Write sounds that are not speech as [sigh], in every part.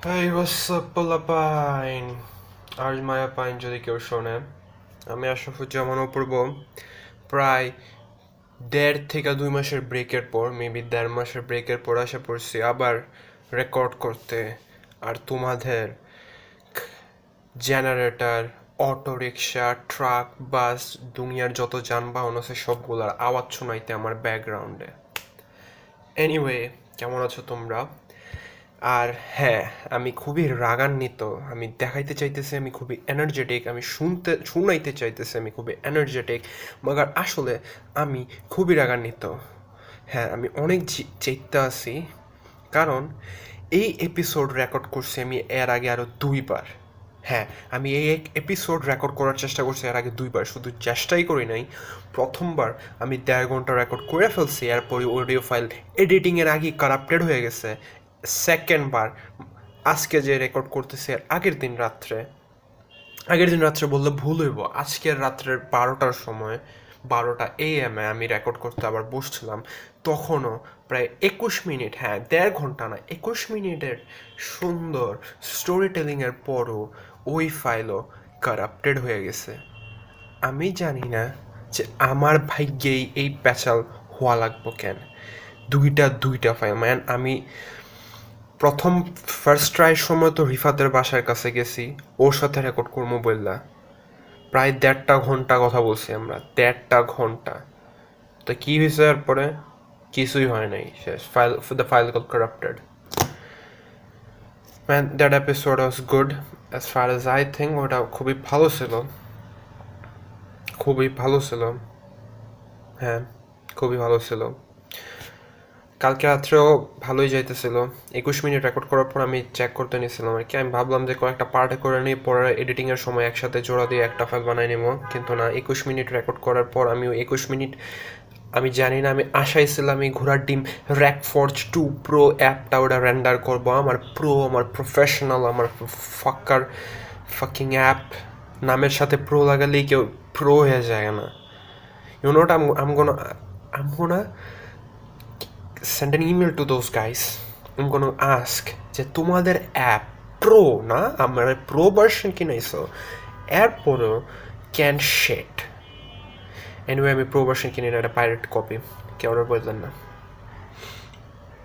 What's up, পোলাপাইন আজ মায়া pine যদি কেউ শোনে আমি আশরাফুজ্জামান অপূর্ব প্রায় দেড় থেকে দুই মাসের ব্রেকের পর মেবি দেড় মাসের ব্রেকের পর আসা পড়ছি আবার রেকর্ড করতে। আর তোমাদের generator auto rickshaw truck bus দুনিয়ার যত যানবাহন আছে সবগুলার আওয়াজ শোনাইতে আমার ব্যাকগ্রাউন্ডে এনিওয়ে কেমন আছো তোমরা? আর হ্যাঁ আমি খুবই রাগান্বিত। আমি দেখাইতে চাইতেছি, আমি খুবই এনার্জেটিক আমি শুনতে, শুনাইতে চাইতেছি, আমি খুবই এনার্জেটিক মগার আসলে আমি খুবই রাগান্বিত। হ্যাঁ আমি অনেক চেইতে আছি। কারণ এই এপিসোড রেকর্ড করছি আমি এর আগে আরও দুইবার। হ্যাঁ আমি এই এক এপিসোড রেকর্ড করার চেষ্টা করছি এর আগে দুইবার। শুধু চেষ্টাই করি নাই, প্রথমবার আমি দেড় ঘণ্টা রেকর্ড করে ফেলছি। এরপরে অডিও ফাইল এডিটিংয়ের আগে কারাপ্টেড হয়ে গেছে। সেকেন্ড বার আজকে যে রেকর্ড করতেছে, আগের দিন রাত্রে। আগের দিন রাত্রে বললে ভুল হইব। আজকের রাত্রের বারোটার সময়, বারোটা এ এম এ আমি রেকর্ড করতে আবার বসছিলাম। তখনও প্রায় একুশ মিনিট হ্যাঁ দেড় ঘণ্টা না, একুশ মিনিটের সুন্দর স্টোরি টেলিংয়ের পরও ওই ফাইলও কারাপ্টেড হয়ে গেছে। আমি জানি না যে আমার ভাগ্যেই এই প্যাচাল হওয়া লাগবো কেন। দুইটা দুইটা ফাইল ম্যান আমি প্রথম ফার্স্ট ট্রাইয়ের সময় তো রিফাতের বাসার কাছে গেছি, ওর সাথে রেকর্ড করব বললা প্রায় দেড়টা ঘণ্টা কথা বলছি আমরা, দেড়টা ঘণ্টা। তো কী হয়েছে এরপরে কিছুই হয় নাই, শেষ। File the file got corrupted man that episode was good as far as I think ওটা খুবই ভালো ছিল। খুবই ভালো ছিল। হ্যাঁ খুবই ভালো ছিল। কালকে রাত্রেও ভালোই যাইতেছিল। একুশ মিনিট রেকর্ড করার পর আমি চেক করতে নিয়েছিলাম আর কি। আমি ভাবলাম যে কয়েকটা পার্টে করে নিই, পরে এডিটিংয়ের সময় একসাথে জোড়া দিয়ে একটা ফাইল বানাই নেব। কিন্তু না, একুশ মিনিট রেকর্ড করার পর আমি একুশ মিনিট, আমি জানি না, আমি আশাই ছিলাম এই ঘোড়ার ডিম র্যাক ফর্জ টু প্রো অ্যাপটা ওটা রেন্ডার করব। আমার প্রো আমার প্রফেশনাল আমার ফাক্কার ফাকিং অ্যাপ নামের সাথে প্রো লাগালেই কেউ প্রো হয়ে যায় না। You not um um gonna um gonna send an email to those guys. I'm gonna ask, যে তোমাদের অ্যাপ প্রো না? আমার প্রো ভার্সন কিনাইছো এরপরও ক্যান শেট এনিওয়ে আমি প্রো ভার্সন কিনি না একটা পাইরেট কপি কেউ অর্ডার বললেন না?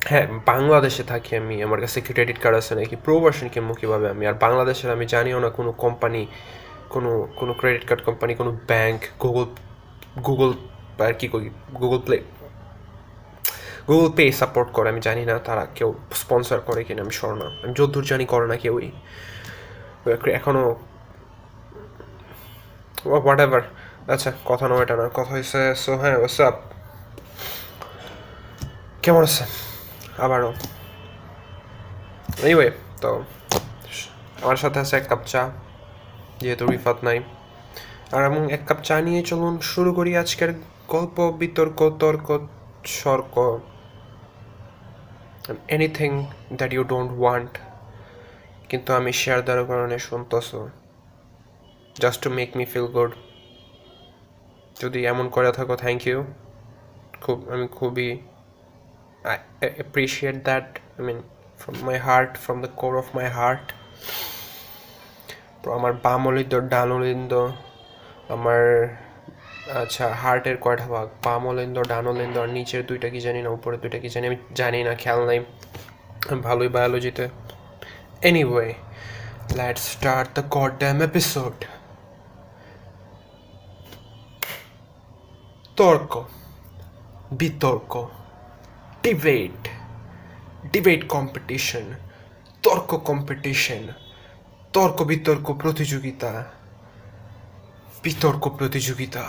হ্যাঁ বাংলাদেশে থাকি আমি, আমার কাছে ক্রেডিট কার্ড আছে নাকি? প্রো ভার্সন কিনবো কীভাবে আমি? আর বাংলাদেশের আমি জানিও না কোনো কোম্পানি কোনো কোনো ক্রেডিট কার্ড কোম্পানি কোনো ব্যাংক গুগল গুগল আর কি করি Google Play Google Pay support করে, আমি জানি না তারা কেউ স্পন্সর করে কিনা, আমি শোর না। আমি যদ্দূর জানি করে না কেউই। এখনও হোয়াট এভার আচ্ছা কথা নয় এটা না। কথা হয়েছে সো হ্যাঁ হোয়াটসঅ্যাপ কেমন আছে? আবারও। এনিওয়ে তো, আমার সাথে আছে এক কাপ চা, যেহেতু রিফাত নাই। আর এবং এক কাপ চা নিয়ে চলুন শুরু করি আজকের গল্প, বিতর্ক তর্ক, সর্ক। Anything that you don't want কিন্তু আমি শেয়ার দেওয়ার কারণে শুনতেছ। Just to make me feel good যদি এমন করে থাকো থ্যাংক ইউ খুব, আমি খুবই I appreciate that I mean from my heart from the core of my heart আমার বাম অলিন্দ ডান আমার আচ্ছা হার্টের কয়টা ভাগ? বাম অলিন্দ ডান অলিন্দ আর নিচের দুইটা কি জানি না উপরে দুইটা কি জানি, আমি জানি না, খেয়াল নাই। ভালোই বায়োলজিতে anyway let's start the goddamn episode তর্ক, বিতর্ক ডিবেট ডিবেট কম্পিটিশন তর্ক কম্পিটিশন তর্ক বিতর্ক প্রতিযোগিতা বিতর্ক প্রতিযোগিতা।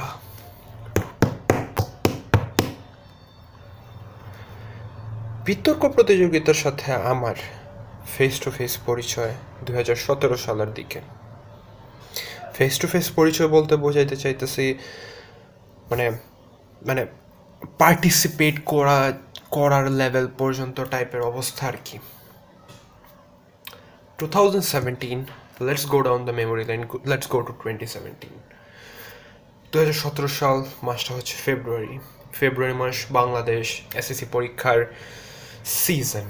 বিতর্ক প্রতিযোগিতার সাথে আমার ফেস টু ফেস পরিচয় দু হাজার সতেরো সালের দিকে। ফেস টু ফেস পরিচয় বলতে বোঝাইতে চাইতেছি মানে মানে পার্টিসিপেট করা, করার লেভেল পর্যন্ত টাইপের অবস্থা আর কি। Two thousand seventeen let's go down the memory lane let's go to twenty seventeen দু হাজার সতেরো সাল, মাসটা হচ্ছে ফেব্রুয়ারি ফেব্রুয়ারি মাস, বাংলাদেশ এসএসসি পরীক্ষার সিজন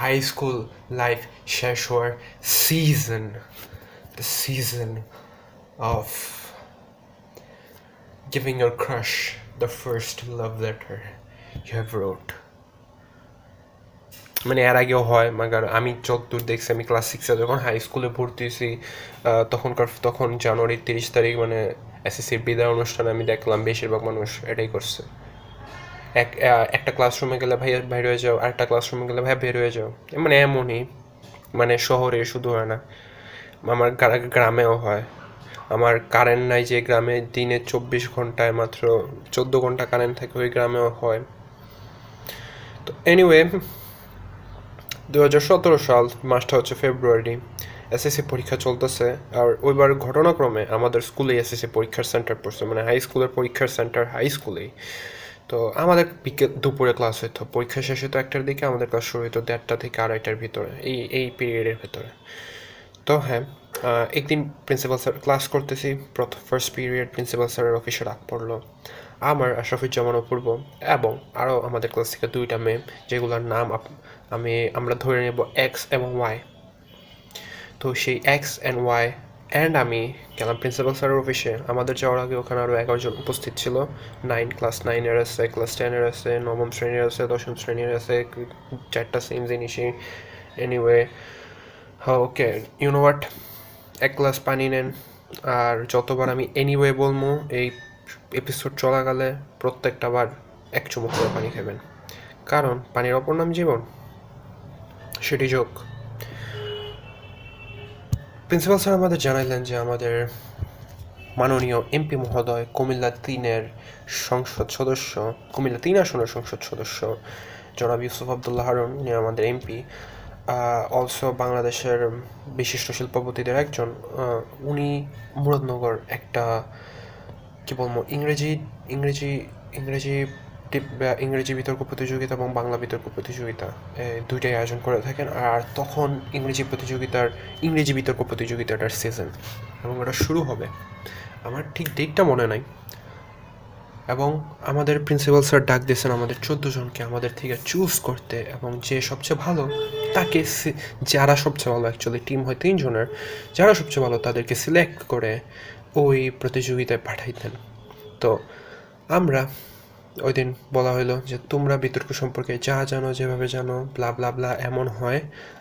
হাই স্কুল লাইফ শেষ হওয়ার season the season of giving your crush the first love letter you have wrote. মানে এর আগেও হয়, মাগার আমি যতদূর দেখছি, আমি ক্লাস সিক্সে যখন হাই স্কুলে ভর্তি হয়েছি তখনকার, তখন জানুয়ারির তিরিশ তারিখ মানে এসএসসির বিদায় অনুষ্ঠানে আমি দেখলাম, বেশিরভাগ মানুষ এটাই করছে। এক একটা ক্লাসরুমে গেলে ভাই, বাইরে হয়ে যাও, আরেকটা ক্লাসরুমে গেলে ভাই বের হয়ে যাও। মানে এমনই মানে শহরে শুধু হয় না। আমার গ্রামেও হয়। আমার কারেন্ট নাই যে গ্রামে দিনে চব্বিশ ঘন্টায় মাত্র চোদ্দ ঘণ্টা কারেন্ট থাকে, ওই গ্রামেও হয়। তো এনিওয়ে দু হাজার সতেরো সাল, মাসটা হচ্ছে ফেব্রুয়ারি এসএসসি পরীক্ষা চলতেছে। আর ওইবার ঘটনাক্রমে আমাদের স্কুলে এসএসসি পরীক্ষার সেন্টার পড়ছে মানে হাই স্কুলের পরীক্ষার সেন্টার হাই স্কুলেই তো আমাদের বিকেল দুপুরে ক্লাস হতো পরীক্ষা শেষ হতো একটার দিকে, আমাদের ক্লাস শুরু হতো দেড়টা থেকে আড়াইটার ভিতরে, এই এই পিরিয়ডের ভিতরে। তো হ্যাঁ একদিন প্রিন্সিপাল স্যার ক্লাস করতেছি প্রথম ফার্স্ট পিরিয়ড প্রিন্সিপাল স্যারের অফিসে ডাক পড়ল। আমার, আশরাফুজ্জামান অপূর্ব এবং আরও আমাদের ক্লাস থেকে দুইটা মেয়ে, যেগুলোর নাম আমি, আমরা ধরে নেব এক্স এবং ওয়াই তো সেই এক্স অ্যান্ড ওয়াই অ্যান্ড আমি গেলাম প্রিন্সিপাল স্যারের অফিসে আমাদের যাওয়ার আগে ওখানে আরও এগারোজন উপস্থিত ছিল। নাইন ক্লাস নাইনের আছে ক্লাস টেনের আছে নবম শ্রেণির আছে দশম শ্রেণির আছে চারটা সেম জিনিসই। এনিওয়ে হ্যাঁ ওকে ইউ নো হোয়াট এক গ্লাস পানি নেন। আর যতবার আমি এনিওয়ে বলব, এই এপিসোড চলাকালে প্রত্যেকটা বার এক চুমুক করে পানি খাবেন। কারণ, পানির অপর নাম জীবন। সেটি যোগ। প্রিন্সিপাল স্যার আমাদের জানাইলেন যে আমাদের মাননীয় এমপি মহোদয় কুমিল্লা তিনের সংসদ সদস্য, কুমিল্লা তিন আসনের সংসদ সদস্য জনাব ইউসুফ আবদুল্লাহ হারুন উনি আমাদের এমপি অলসো বাংলাদেশের বিশিষ্ট শিল্পপতিদের একজন উনি মুরাদনগর একটা, কি বলব, ইংরেজি ইংরেজি ইংরেজি ইংরেজি বিতর্ক প্রতিযোগিতা এবং বাংলা বিতর্ক প্রতিযোগিতা দুইটাই আয়োজন করে থাকেন। আর তখন ইংরেজি প্রতিযোগিতার, ইংরেজি বিতর্ক প্রতিযোগিতাটার সিজন এবং ওটা শুরু হবে। আমার ঠিক ডেটটা মনে নাই। এবং আমাদের প্রিন্সিপাল স্যার ডাক দিয়েছেন আমাদের চোদ্দ জনকে আমাদের থেকে চুজ করতে এবং যে সবচেয়ে ভালো, তাকে যারা সবচেয়ে ভালো অ্যাকচুয়ালি টিম হয় তিনজনের যারা সবচেয়ে ভালো তাদেরকে সিলেক্ট করে ওই প্রতিযোগিতায় পাঠাইতেন। তো আমরা ওই দিন বলা হলো যে, তোমরা বিতর্ক সম্পর্কে যা জানো, যেভাবে জানো ব্লা ব্লা ব্লা এমন হয়।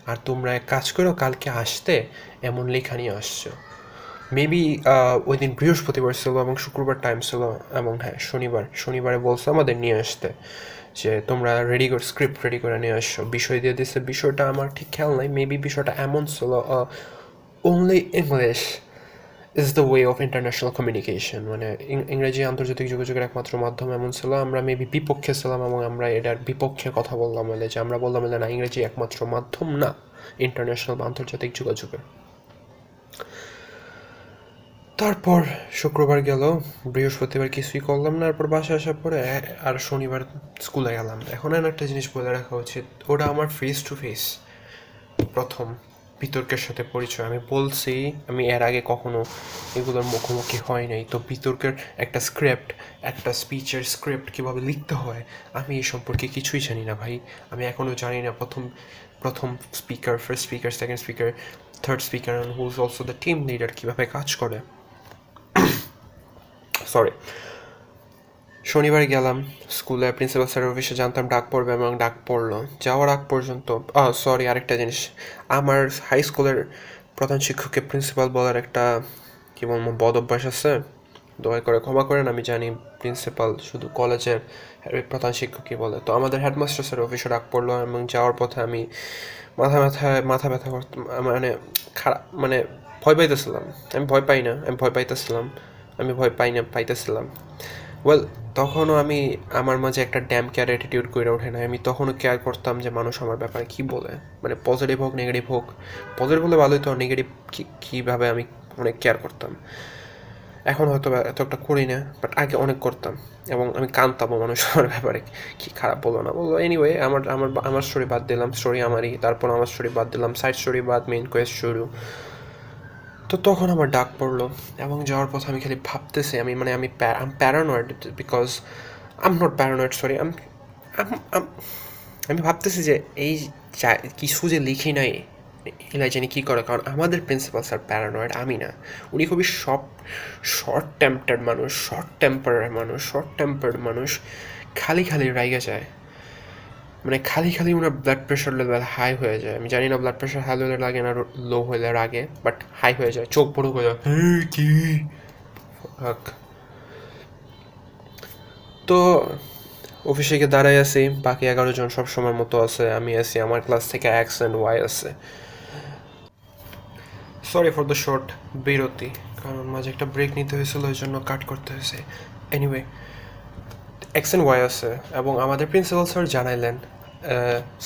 আর তোমরা এক কাজ করো, কালকে আসতে এমন লেখা নিয়ে আসছো। মেবি ওই দিন বৃহস্পতিবার ছিল এবং শুক্রবার টাইম ছিল এবং হ্যাঁ শনিবার। শনিবারে বলছে আমাদের নিয়ে আসতে যে, তোমরা রেডি করে স্ক্রিপ্ট রেডি করে নিয়ে আসছো। বিষয় দিয়ে দিচ্ছে বিষয়টা আমার ঠিক খেয়াল নাই। মেবি বিষয়টা এমন ছিল only English is the way of international communication মানে ইংরেজি আন্তর্জাতিক যোগাযোগের একমাত্র মাধ্যম এমন ছিল, আমরা মেবি বিপক্ষে ছিলাম এবং আমরা এটার বিপক্ষে কথা বললাম বলে যে আমরা বললাম যে না, ইংরেজি একমাত্র মাধ্যম না ইন্টারন্যাশনাল বা আন্তর্জাতিক যোগাযোগের। তারপর শুক্রবার গেল, বৃহস্পতিবার কিছুই করলাম না, তারপর বাসায় আসার পরে আর শনিবার স্কুলে গেলাম। এখন একটা জিনিস বলে রাখা উচিত, ওটা আমার ফেস টু ফেস প্রথম। বিতর্কের সাথে পরিচয়। আমি বলছি, আমি এর আগে কখনো এগুলোর মুখোমুখি হয় নাই। তো বিতর্কের একটা স্ক্রিপ্ট একটা স্পিচের স্ক্রিপ্ট কীভাবে লিখতে হয়, আমি এই সম্পর্কে কিছুই জানি না ভাই। আমি এখনও জানি না প্রথম প্রথম speaker first speaker second speaker third speaker who is also the team leader কীভাবে কাজ করে। [coughs] সরি শনিবার গেলাম স্কুলে প্রিন্সিপাল স্যারের অফিসে জানতাম ডাক পড়বে এবং ডাক পড়ল। যাওয়ার আগ পর্যন্ত সরি আরেকটা জিনিস। আমার হাই স্কুলের প্রধান শিক্ষককে প্রিন্সিপাল বলার একটা, কি বলব, বদ অভ্যাস আছে। দয়া করে ক্ষমা করেন, আমি জানি প্রিন্সিপাল শুধু কলেজের প্রধান শিক্ষকই বলে। তো আমাদের হেডমাস্টার স্যার অফিসে ডাক পড়ল এবং যাওয়ার পথে আমি মাথা মাথায় মাথা ব্যথা করতাম মানে খারাপ মানে ভয় পাইতেছিলাম। আমি ভয় পাই না, আমি ভয় পাইতেছিলাম। আমি ভয় পাই না, পাইতেছিলাম। ওয়েল তখনও আমি আমার মাঝে একটা ড্যাম কেয়ার অ্যাটিটিউড করে ওঠে না আমি তখনও কেয়ার করতাম যে মানুষ আমার ব্যাপারে কী বলে। মানে পজিটিভ হোক নেগেটিভ হোক পজিটিভ হলে ভালোই তো নেগেটিভ কীভাবে আমি অনেক কেয়ার করতাম। এখন হয়তো এত একটা করি না বাট আগে অনেক করতাম। এবং আমি কানতামও মানুষ আমার ব্যাপারে, কি খারাপ বলো না বলল এনিওয়ে আমার আমার আমার স্টোরি বাদ দিলাম স্টোরি আমারই। তারপর আমার স্টোরি বাদ দিলাম সাইড স্টোরি বাদ মেইন কোয়েস্ট শুরু। তো তখন আমার ডাক পড়ল এবং যাওয়ার পথে আমি খালি ভাবতেছি, আমি মানে আমি I'm paranoid because I'm not paranoid sorry um আমি ভাবতেছি যে এই কিছু যে লিখি নাই, এলাই জানি কী করে, কারণ আমাদের প্রিন্সিপাল স্যার প্যারানয়েড আমি না। উনি খুবই শর্ট শর্ট টেম্পার্ড মানুষ শর্ট টেম্পারের মানুষ শর্ট টেম্পার্ড মানুষ, খালি খালি রাইগা যায়। মানে খালি খালি ওনার ব্লাড প্রেশার লেভেল হাই হয়ে যায়। আমি জানি না ব্লাড প্রেশার হাই হলে লাগে না লো হলে রাগে বাট হাই হয়ে যায়, চোখ বড় হয়ে যায়। কি? তো অফিসে গিয়ে দাঁড়াই আছি, বাকি এগারো জন সব সময় মতো আছে, আমি আছি, আমার ক্লাস থেকে এক্স অ্যান্ড ওয়াই আছে। সরি ফর দ্য শর্ট বিরতি, কারণ মাঝে একটা ব্রেক নিতে হয়েছিল, ওই জন্য কাট করতে হয়েছে। এনিওয়ে অ্যান্ড ওয়াই আছে এবং আমাদের প্রিন্সিপাল স্যার জানাইলেন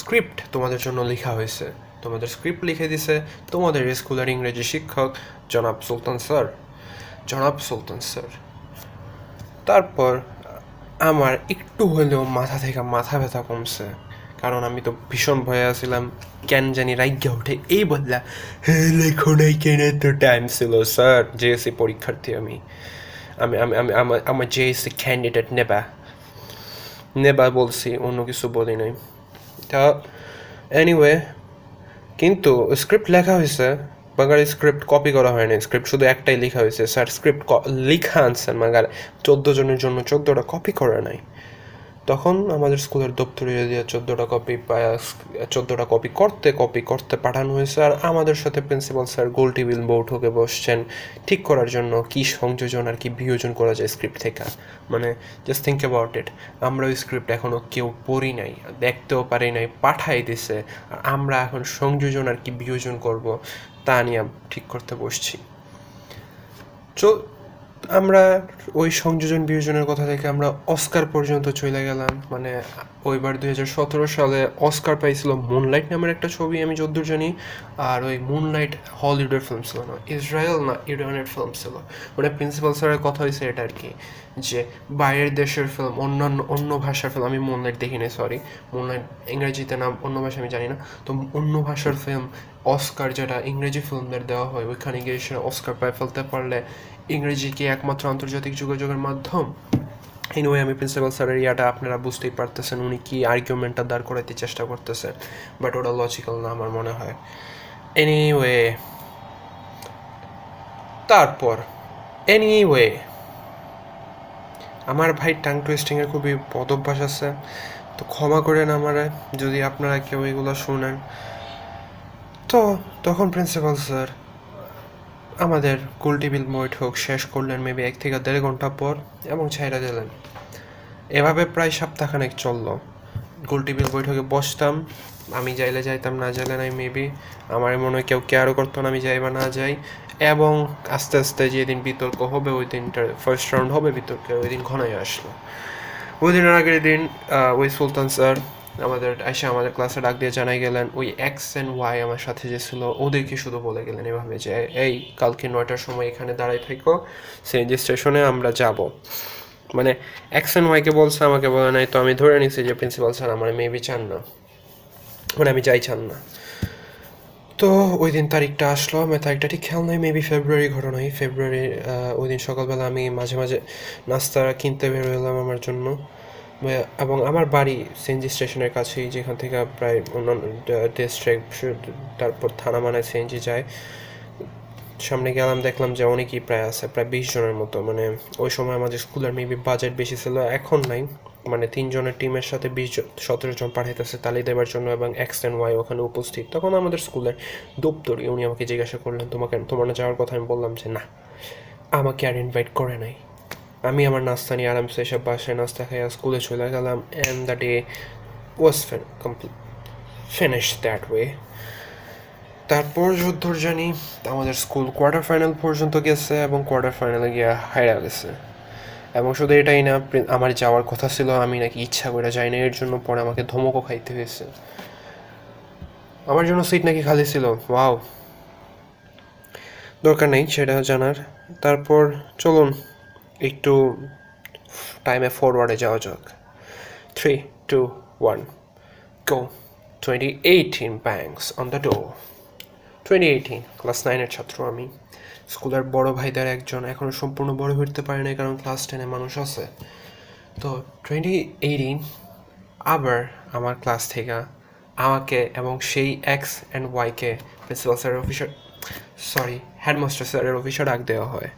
স্ক্রিপ্ট তোমাদের জন্য লেখা হয়েছে। তোমাদের স্ক্রিপ্ট লিখে দিছে। তোমাদের স্কুলের ইংরেজি শিক্ষক জনাব সুলতান স্যার জনাব সুলতান স্যার তারপর আমার একটু হলেও মাথা থেকে মাথা ব্যথা কমছে। কারণ আমি তো ভীষণ ভয়ে আছিলাম। কেন জানি রাইজ্ঞা উঠে এই বললা লেখো নাই কেন তো টাইম ছিল স্যার জেএসসি পরীক্ষার্থী আমি। আমি আমি আমি, আমার জেএসসি ক্যান্ডিডেট নেবা। নেবা বলছি অন্য কিছু বলি নাই তা এনিওয়ে কিন্তু স্ক্রিপ্ট লেখা হয়েছে মাগার স্ক্রিপ্ট কপি করা হয়নি স্ক্রিপ্ট শুধু একটাই লেখা হয়েছে স্যার স্ক্রিপ্ট লিখা আনছেন মাগার চোদ্দ জনের জন্য চোদ্দোটা কপি করা নাই। তখন আমাদের স্কুলের দপ্তরে দিয়ে চোদ্দোটা কপি চোদ্দোটা কপি করতে কপি করতে পাঠানো হয়েছে, আর আমাদের সাথে প্রিন্সিপাল স্যার গোল টেবিল বৈঠকে বসছেন, ঠিক করার জন্য কি সংযোজন আর কি বিয়োজন করা যায় স্ক্রিপ্ট থেকে? মানে জাস্ট থিঙ্ক অ্যাবাউট ইট আমরা ওই স্ক্রিপ্ট এখনও কেউ পড়ি নাই, দেখতেও পারি নাই, পাঠাই দিছে, আর আমরা এখন সংযোজন আর কি বিয়োজন করব, তা নিয়ে ঠিক করতে বসছি। আমরা ওই সংযোজন বিয়োজনের কথা থেকে আমরা অস্কার পর্যন্ত চলে গেলাম। মানে ওইবার দুই হাজার সতেরো সালে অস্কার পাইছিল মুনলাইট নামের একটা ছবি আমি যদ্দূর জানি, আর ওই মুনলাইট হলিউডের ফিল্ম ছিল না ইসরায়েল না ইরানের ফিল্ম ছিল। ওটা প্রিন্সিপাল স্যারের কথা হয়েছে এটা আর কি যে বাইরের দেশের ফিল্ম অন্যান্য, অন্য ভাষার ফিল্ম আমি মুনলাইট দেখিনি সরি মুনলাইট ইংরেজিতে নাম, অন্য ভাষা আমি জানি না। তো অন্য ভাষার ফিল্ম অস্কার যেটা ইংরেজি ফিল্মদের দেওয়া হয়, ওইখানে গিয়ে সে অস্কার পায় ফেলতে পারলে ইংরেজি কি একমাত্র আন্তর্জাতিক যোগাযোগের মাধ্যম? এনিওয়ে আমি প্রিন্সিপাল স্যারের ইয়াটা আপনারা বুঝতেই পারতেছেন, উনি কি আর্গুমেন্টটা দাঁড় করাইতে চেষ্টা করতেছেন বাট ওটা লজিক্যাল না আমার মনে হয়। এনিওয়ে তারপর এনিওয়ে আমার ভাই টাং টুইস্টিংয়ের খুবই পদভ্যাস আছে, তো ক্ষমা করেন আমারে, যদি আপনারা কেউ এগুলো শুনেন। তো তখন প্রিন্সিপাল স্যার আমাদের গোল টেবিল বৈঠক শেষ করলেন মেবি এক থেকে দেড় ঘণ্টা পর এবং ছাইরা দিলেন। এভাবে প্রায় সপ্তাহখানেক চলল। গোল টেবিল বৈঠকে বসতাম, আমি যাইলে যাইতাম, না যাইলে নাই মেবি আমার মনে হয় কেউ কেয়ারও করতো না, আমি যাই বা না যাই। এবং আস্তে আস্তে যেদিন বিতর্ক হবে, ওই দিনটা ফার্স্ট রাউন্ড হবে, বিতর্কে ওই দিন ঘনাই আসলো। ওই দিনের আগের দিন ওই সুলতান স্যার আমাদের এসে আমাদের ক্লাসে ডাক দিয়ে জানাই গেলেন, ওই এক্স অ্যান্ড ওয়াই আমার সাথে যে ছিল, ওদেরকে শুধু বলে গেলেন এভাবে যে, এই, কালকে নয়টার সময় এখানে দাঁড়াই থাকো সিএনজি স্টেশনে আমরা যাব। মানে এক্স অ্যান্ড ওয়াইকে বলছে, আমাকে বলে নাই, তো আমি ধরে নিছি যে প্রিন্সিপাল স্যার আমার মেবি চান না। মানে আমি যাই চান না। তো ওই দিন তারিখটা আসলো আমি তারিখটা ঠিক খেয়াল নাই মেবি ফেব্রুয়ারি ঘটনাই ফেব্রুয়ারি ওই দিন সকালবেলা আমি মাঝে মাঝে নাস্তা কিনতে বের হলাম আমার জন্য। এবং আমার বাড়ি সিএনজি স্টেশনের কাছেই, যেখান থেকে প্রায় অন্যান্য ডিস্ট্রিক্ট তারপর থানা মানে সিএনজি যায়। সামনে গেলাম, দেখলাম যে অনেকেই প্রায় আছে, প্রায় বিশ জনের মতো। মানে ওই সময় আমাদের স্কুলের মেবি বাজেট বেশি ছিল, এখন নাই। মানে তিনজনের টিমের সাথে বিশ জন, সতেরো জন পাঠাইতেছে তালি দেওয়ার জন্য এবং এক্স অ্যান্ড ওয়াই ওখানে উপস্থিত। তখন আমাদের স্কুলের দপ্তরি উনি আমাকে জিজ্ঞাসা করলেন, তোমাকে, তোমার যাওয়ার কথা আমি বললাম যে না, আমাকে আর ইনভাইট করে নাই। আমি আমার নাস্তা নিয়ে আরামসে এসব বাসায় নাস্তা খাইয়া স্কুলে চলে গেলাম and the day was finish that way তারপর যদ্দূর জানি আমাদের স্কুল কোয়ার্টার ফাইনাল পর্যন্ত গেছে এবং কোয়ার্টার ফাইনালে গিয়ে হাইরা গেছে। এবং শুধু এটাই না আমার যাওয়ার কথা ছিল, আমি নাকি ইচ্ছা করে যাই না এর জন্য পরে আমাকে ধমকও খাইতে হয়েছে। আমার জন্য সিট নাকি খালি ছিল ওয়াও দরকার নেই, সেটা জানার। তারপর চলুন একটু টাইমে ফরওয়ার্ডে যাওয়া যাক। Three two one go twenty eighteen bangs on the door twenty eighteen class নাইনের ছাত্র আমি। স্কুলের বড় ভাইদের একজন এখনও সম্পূর্ণ বড় হতে পারে না কারণ ক্লাস টেনে মানুষ আছে। তো টোয়েন্টি এইটিন আবার আমার ক্লাস থেকে আমাকে এবং সেই এক্স অ্যান্ড ওয়াইকে প্রিন্সিপাল স্যারের অফিসার সরি হেডমাস্টার স্যারের অফিসে ডাক দেওয়া হয়।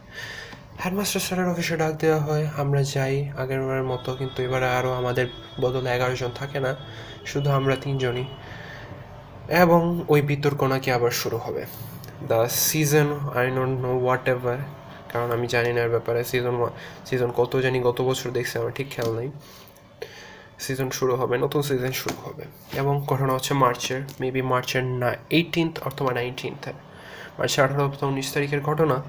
হেডমাস্টার স্যারের অফিসে ডাক দেওয়া হয়। আমরা যাই, আগেরবারের মতো, কিন্তু এবারে আরও আমাদের বদলে এগারো জন থাকে না। শুধু আমরা তিনজনই। এবং ওই বিতর্ক নাকি আবার শুরু হবে। The season I don't know whatever কারণ আমি জানি না এর ব্যাপারে। সিজন সিজন কত জানি গত বছর দেখছি, আমার ঠিক খেয়াল নেই। সিজন শুরু হবে, নতুন সিজন শুরু হবে। এবং ঘটনা হচ্ছে মার্চের মেবি মার্চের না এইটিনথ অথবা নাইনটিনথে মার্চের আঠারো অথবা উনিশ তারিখের ঘটনা।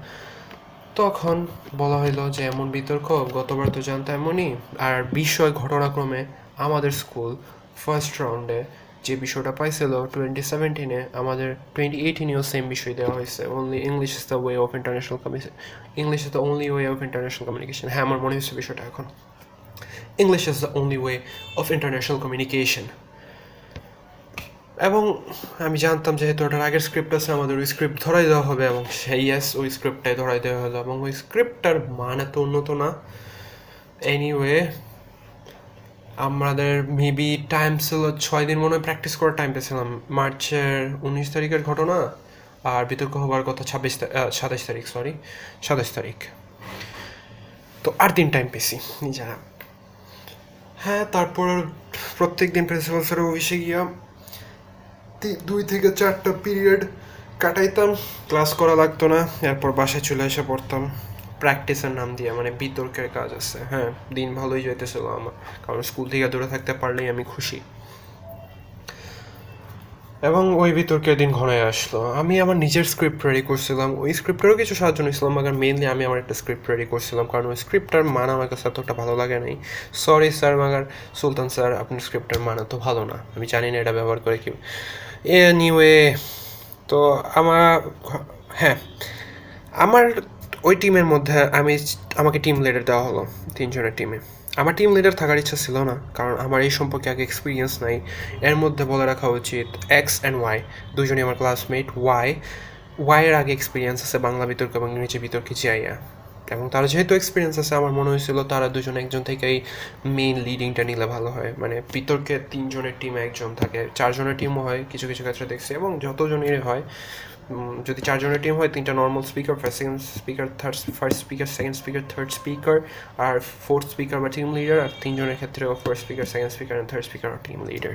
তখন বলা হইল যে, এমন বিতর্ক, গতবার তো জানতো এমনই। আর বিষয় ঘটনাক্রমে আমাদের স্কুল ফার্স্ট রাউন্ডে যে বিষয়টা পাইছিল টোয়েন্টি সেভেন্টিনে আমাদের টোয়েন্টি এইটিনেও সেম বিষয় দেওয়া হয়েছে। Only English is the way of international communication English is the only way of international communication হ্যাঁ আমার মনে হচ্ছে বিষয়টা এখন। English is the only way of international communication এবং আমি জানতাম যেহেতু ওটার আগের স্ক্রিপ্ট আছে, আমাদের ওই স্ক্রিপ্ট ধরাই দেওয়া হবে এবং সেই ইয়াস ওই স্ক্রিপ্টটাই ধরাই দেওয়া হলো এবং ওই স্ক্রিপ্টটার মান এত উন্নত না। এনিওয়ে আমাদের মেবি টাইম ছিল ছয় দিন মনে হয় প্র্যাকটিস করার টাইম পেয়েছিলাম। মার্চের উনিশ তারিখের ঘটনা আর বিতর্ক হবার কথা ছাব্বিশ সাতাশ তারিখ সরি সাতাশ তারিখ। তো আর দিন টাইম পেয়েছি নিজেরা। হ্যাঁ তারপর প্রত্যেক দিন প্রিন্সিপাল স্যারের অফিসে গিয়া দুই থেকে চারটা পিরিয়ড কাটাইতাম। ক্লাস করা লাগতো না, এরপর বাসায় চলে এসে পড়তাম। প্র্যাকটিসের নাম দিয়ে মানে বিতর্কের কাজ আছে হ্যাঁ? দিন ভালোই যেতেছিল আমার। কারণ স্কুল থেকে দূরে থাকতে পারলেই আমি খুশি। এবং ওই বিতর্কের দিন ঘনায় আসলো। আমি আমার নিজের স্ক্রিপ্ট রেডি করছিলাম। ওই স্ক্রিপ্টেরও কিছু সাহায্য নিয়েছিলাম, মাগার মেনলি আমি আমার একটা স্ক্রিপ্ট রেডি করছিলাম, কারণ ওই স্ক্রিপ্টটার মান আমার কাছে এতটা ভালো লাগে নাই। সরি স্যার মাগার। সুলতান স্যার আপনার স্ক্রিপ্টের মান এত ভালো না। আমি জানি না এটা ব্যবহার করে কি। এ নিউয়ে তো আমার হ্যাঁ আমার ওই টিমের মধ্যে আমি, আমাকে টিম লিডার দেওয়া হলো, তিনজনের টিমে আমার টিম লিডার থাকার ইচ্ছা ছিল না, কারণ আমার এই সম্পর্কে আগে এক্সপিরিয়েন্স নাই। এর মধ্যে বলে রাখা উচিত এক্স অ্যান্ড ওয়াই দুজনই আমার ক্লাসমেট ওয়াই ওয়াইয়ের আগে এক্সপিরিয়েন্স আছে বাংলা বিতর্ক এবং ইংরেজি বিতর্কে জিআইয়া এবং তার যেহেতু এক্সপিরিয়েন্স আছে, আমার মনে হয়েছিল তারা দুজন একজন থেকেই মেইন লিডিংটা নিলে ভালো হয়। মানে বিতর্কে তিনজনের টিমে একজন থাকে, চারজনের টিমও হয়, কিছু কিছু ক্ষেত্রে দেখছি এবং যতজনেরই হয় যদি চারজনের টিম হয়, তিনটা normal speaker first second speaker third first speaker second speaker third speaker আর ফোর্থ স্পিকার বা টিম লিডার আর তিনজনের ক্ষেত্রেও ফার্স্ট স্পিকার সেকেন্ড স্পিকার আর থার্ড স্পিকার টিম লিডার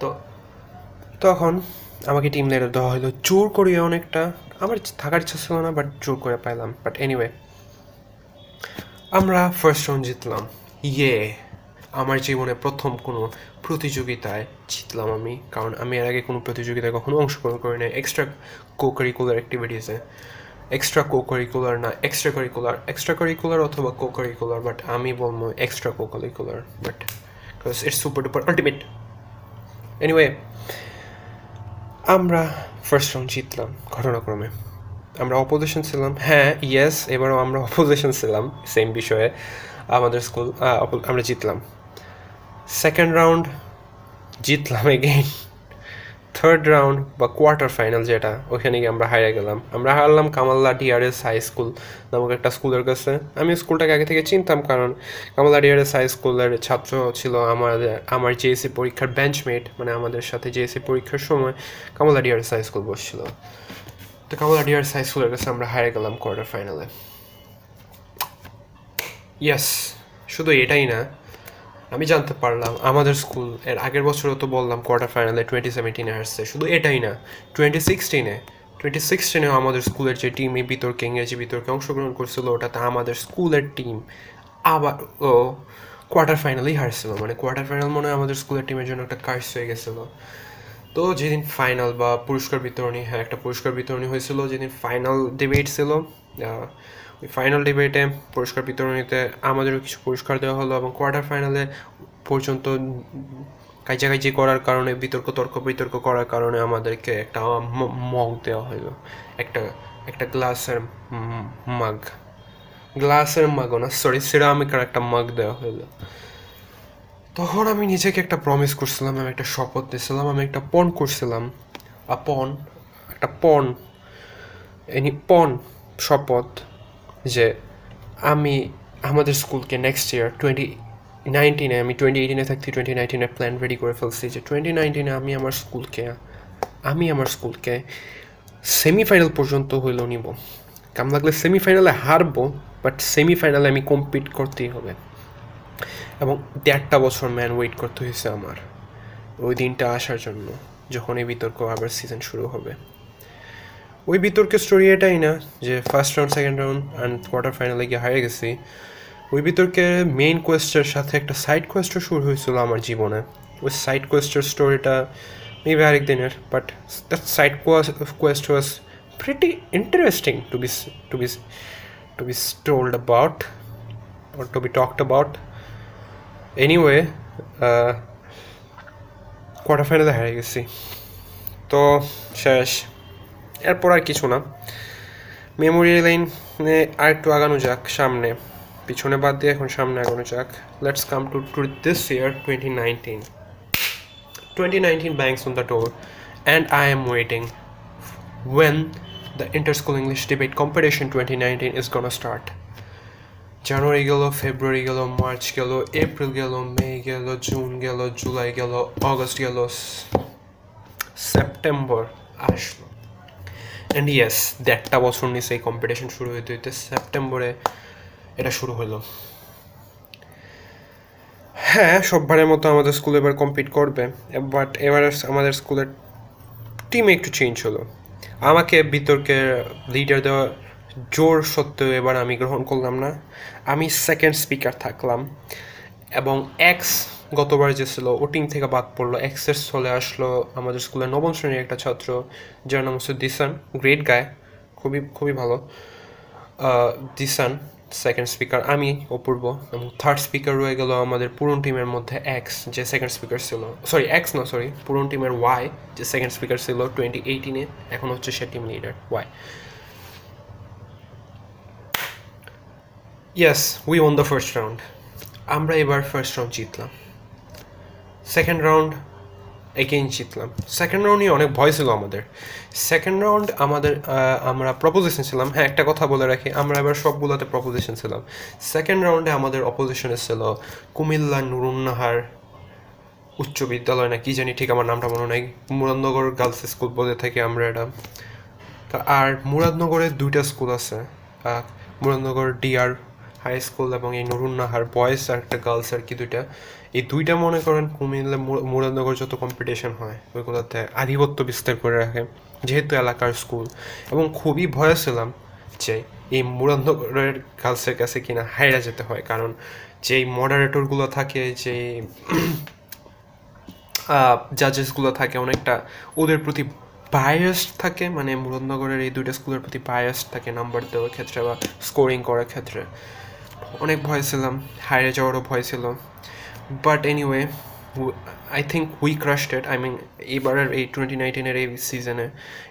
তো, তখন আমাকে টিম লিডার দেওয়া হলো। জোর করিয়ে অনেকটা, আমার থাকার ইচ্ছা ছিল না বাট জোর করে পাইলাম। বাট এনিওয়ে আমরা ফার্স্ট রাউন্ড জিতলাম। ইয়ে আমার জীবনে প্রথম কোনো প্রতিযোগিতায় জিতলাম আমি। কারণ আমি এর আগে কোনো প্রতিযোগিতায় কখনো অংশগ্রহণ করি নাই। এক্সট্রা কো কারিকুলার অ্যাক্টিভিটিসে এক্সট্রা কো কারিকুলার না এক্সট্রা কারিকুলার এক্সট্রা কারিকুলার অথবা কো কারিকুলার বাট আমি বলব extra co curricular but because it's super duper ultimate anyway আমরা ফার্স্ট রাউন্ড জিতলাম ঘটনাক্রমে। আমরা অপোজিশন ছিলাম। হ্যাঁ ইয়েস এবারও আমরা অপোজিশন ছিলাম। সেম বিষয়ে আমাদের স্কুল আমরা জিতলাম। সেকেন্ড রাউন্ড জিতলাম এগেইন থার্ড রাউন্ড বা কোয়ার্টার ফাইনাল যেটা, ওখানে গিয়ে আমরা হারিয়ে গেলাম। আমরা হারলাম কামাল্লা ডিআরএস হাই স্কুল নামক একটা স্কুলের কাছে। আমি স্কুলটাকে আগে থেকে চিনতাম কারণ কামাল্লা ডিআরএস হাই স্কুলের ছাত্র ছিল আমাদের, আমার জেএসসি পরীক্ষার বেঞ্চমেট মানে আমাদের সাথে জেএসসি পরীক্ষার সময় কামাল্লা ডিআরএস হাই স্কুল বসছিল। তো কামাল্লা ডিআরএস হাই স্কুলের কাছে আমরা হারিয়ে গেলাম কোয়ার্টার ফাইনালে ইয়াস শুধু এটাই না আমি জানতে পারলাম, আমাদের স্কুলের আগের বছরও তো বললাম কোয়ার্টার ফাইনালে টোয়েন্টি সেভেন্টিনে আসছে শুধু এটাই না টোয়েন্টি সিক্সটিনে টোয়েন্টি সিক্সটিনেও আমাদের স্কুলের যে টিম এই বিতর্কে ইংরেজি বিতর্কে অংশগ্রহণ করছিল, ওটাতে আমাদের স্কুলের টিম আবার, ও কোয়ার্টার ফাইনালেই হারছিল মানে কোয়ার্টার ফাইনাল মনে হয় আমাদের স্কুলের টিমের জন্য একটা কাজ হয়ে গেছিল। তো যেদিন ফাইনাল বা পুরস্কার বিতরণী হ্যাঁ একটা পুরস্কার বিতরণী হয়েছিল, যেদিন ফাইনাল ডিবেট ছিল ওই ফাইনাল ডিবেটে পুরস্কার বিতরণীতে আমাদেরও কিছু পুরস্কার দেওয়া হলো এবং কোয়ার্টার ফাইনালে পর্যন্ত কাইচাকাইচি করার কারণে, বিতর্ক, তর্ক, বিতর্ক করার কারণে আমাদেরকে একটা মগ দেওয়া হলো। একটা একটা গ্লাসের মাগ গ্লাসের মাগও না সরি সিরামিকার একটা মাগ দেওয়া হলো। তখন আমি নিজেকে একটা প্রমিস করছিলাম, আমি একটা শপথ দিয়েছিলাম আমি একটা পণ করছিলাম। আ, পণ, একটা পণ। এনি, পণ। শপথ যে আমি আমাদের স্কুলকে নেক্সট ইয়ার টোয়েন্টি নাইনটিনে আমি টোয়েন্টি এইটিনে থাকতে টোয়েন্টি নাইনটিনে প্ল্যান রেডি করে ফেলছি যে টোয়েন্টি নাইনটিনে আমি আমার স্কুলকে, আমি আমার স্কুলকে সেমিফাইনাল পর্যন্ত হইলেও নিব। কাম লাগলে সেমিফাইনালে হারবো বাট সেমিফাইনালে আমি কম্পিট করতেই হবে। এবং দেড়টা বছর ম্যান ওয়েট করতে হয়েছে আমার। ওই দিনটা আসার জন্য যখন এই বিতর্ক আবার সিজন শুরু হবে। ওই বিতর্কের স্টোরি এটাই না যে first round second round and quarter ফাইনালে গিয়ে হারিয়ে গেছি। ওই বিতর্কে মেইন কোয়েস্টের সাথে একটা সাইড কোয়েস্টও শুরু হয়েছিল আমার জীবনে। ওই সাইড কোয়েস্টের স্টোরিটা মেবি আরেক দিনের but that side quest was pretty interesting to be to be to be told about or be talked about. Anyway, uh, quarter ফাইনালে হারিয়ে গেছি। তো শেষ। এরপর আর কিছু না। মেমোরি লাইনে আর একটু আগানো যাক সামনে। পিছনে বাদ দিয়ে এখন সামনে আগানো যাক। Let's come to to this year twenty nineteen twenty nineteen bangs on the door and I am waiting when the inter-school English debate competition 2019 is gonna start January গেল ফেব্রুয়ারি গেল মার্চ গেল এপ্রিল গেল মে গেল June গেল জুলাই গেল August গেল September আসলো। And yes দেড়টা বছর নিচে এই কম্পিটিশন শুরু হইতে হইতে সেপ্টেম্বরে এটা শুরু হলো। হ্যাঁ সববারের মতো আমাদের স্কুল এবার কম্পিট করবে বাট এবার আমাদের স্কুলের টিম একটু চেঞ্জ হলো। আমাকে বিতর্কে লিডার দেওয়া জোর সত্ত্বেও এবার আমি গ্রহণ করলাম না। আমি সেকেন্ড স্পিকার থাকলাম এবং এক্স গতবার যে ছিল, ও টিম থেকে বাদ পড়ল। এক্সের চলে আসলো আমাদের স্কুলের নবম শ্রেণির একটা ছাত্র, যার নাম হচ্ছে দিসান গ্রেট গায় খুবই খুবই ভালো। দিসান সেকেন্ড স্পিকার আমি অপূর্ব। এবং থার্ড স্পিকার রয়ে গেল আমাদের পুরন টিমের মধ্যে এক্স যে সেকেন্ড স্পিকার ছিল। সরি এক্স না সরি পুরন টিমের ওয়াই যে সেকেন্ড স্পিকার ছিল টোয়েন্টি এইটিনে এখন হচ্ছে সে team leader Y yes we won the first round আমরা এবার ফার্স্ট রাউন্ড জিতলাম। সেকেন্ড রাউন্ড এগেইন জিতলাম। সেকেন্ড রাউন্ডে অনেক ভয় ছিল আমাদের। সেকেন্ড রাউন্ড আমাদের আমরা প্রপোজিশন ছিলাম। হ্যাঁ একটা কথা বলে রাখি, আমরা এবার সবগুলোতে প্রপোজিশন ছিলাম। সেকেন্ড রাউন্ডে আমাদের অপোজিশনে ছিল কুমিল্লা নুরুন্নাহার উচ্চ বিদ্যালয়, না কি জানি ঠিক আমার নামটা মনে নাই। মুরাদনগর গার্লস স্কুল বলে থাকি আমরা এটা আর মুরাদনগরে দুইটা স্কুল আছে। মুরাদনগর ডিআর হাই স্কুল এবং এই নুরুন্নাহার বয়েজ আর একটা গার্লস আর কি দুইটা। এই দুইটা মনে করেন কুমিল্লা মুরা- মুরাদনগর যত কম্পিটিশন হয়, ওইগুলোতে আধিপত্য বিস্তার করে রাখে, যেহেতু এলাকার স্কুল এবং খুবই ভয় ছিলাম যে এই মুরাদনগরের গার্লসের কাছে কিনা হাইরা যেতে হয়, কারণ যেই মডারেটরগুলো থাকে যে জাজেসগুলো থাকে, অনেকটা ওদের প্রতি বায়াসড থাকে মানে মুরাদনগরের এই দুইটা স্কুলের প্রতি বায়াসড থাকে নাম্বার দেওয়ার ক্ষেত্রে বা স্কোরিং করার ক্ষেত্রে। অনেক ভয় ছিলাম হাইরে যাওয়ারও ভয় ছিল। But anyway I think we crushed I mean এইবারের এই টোয়েন্টি নাইনটিনের এই সিজনে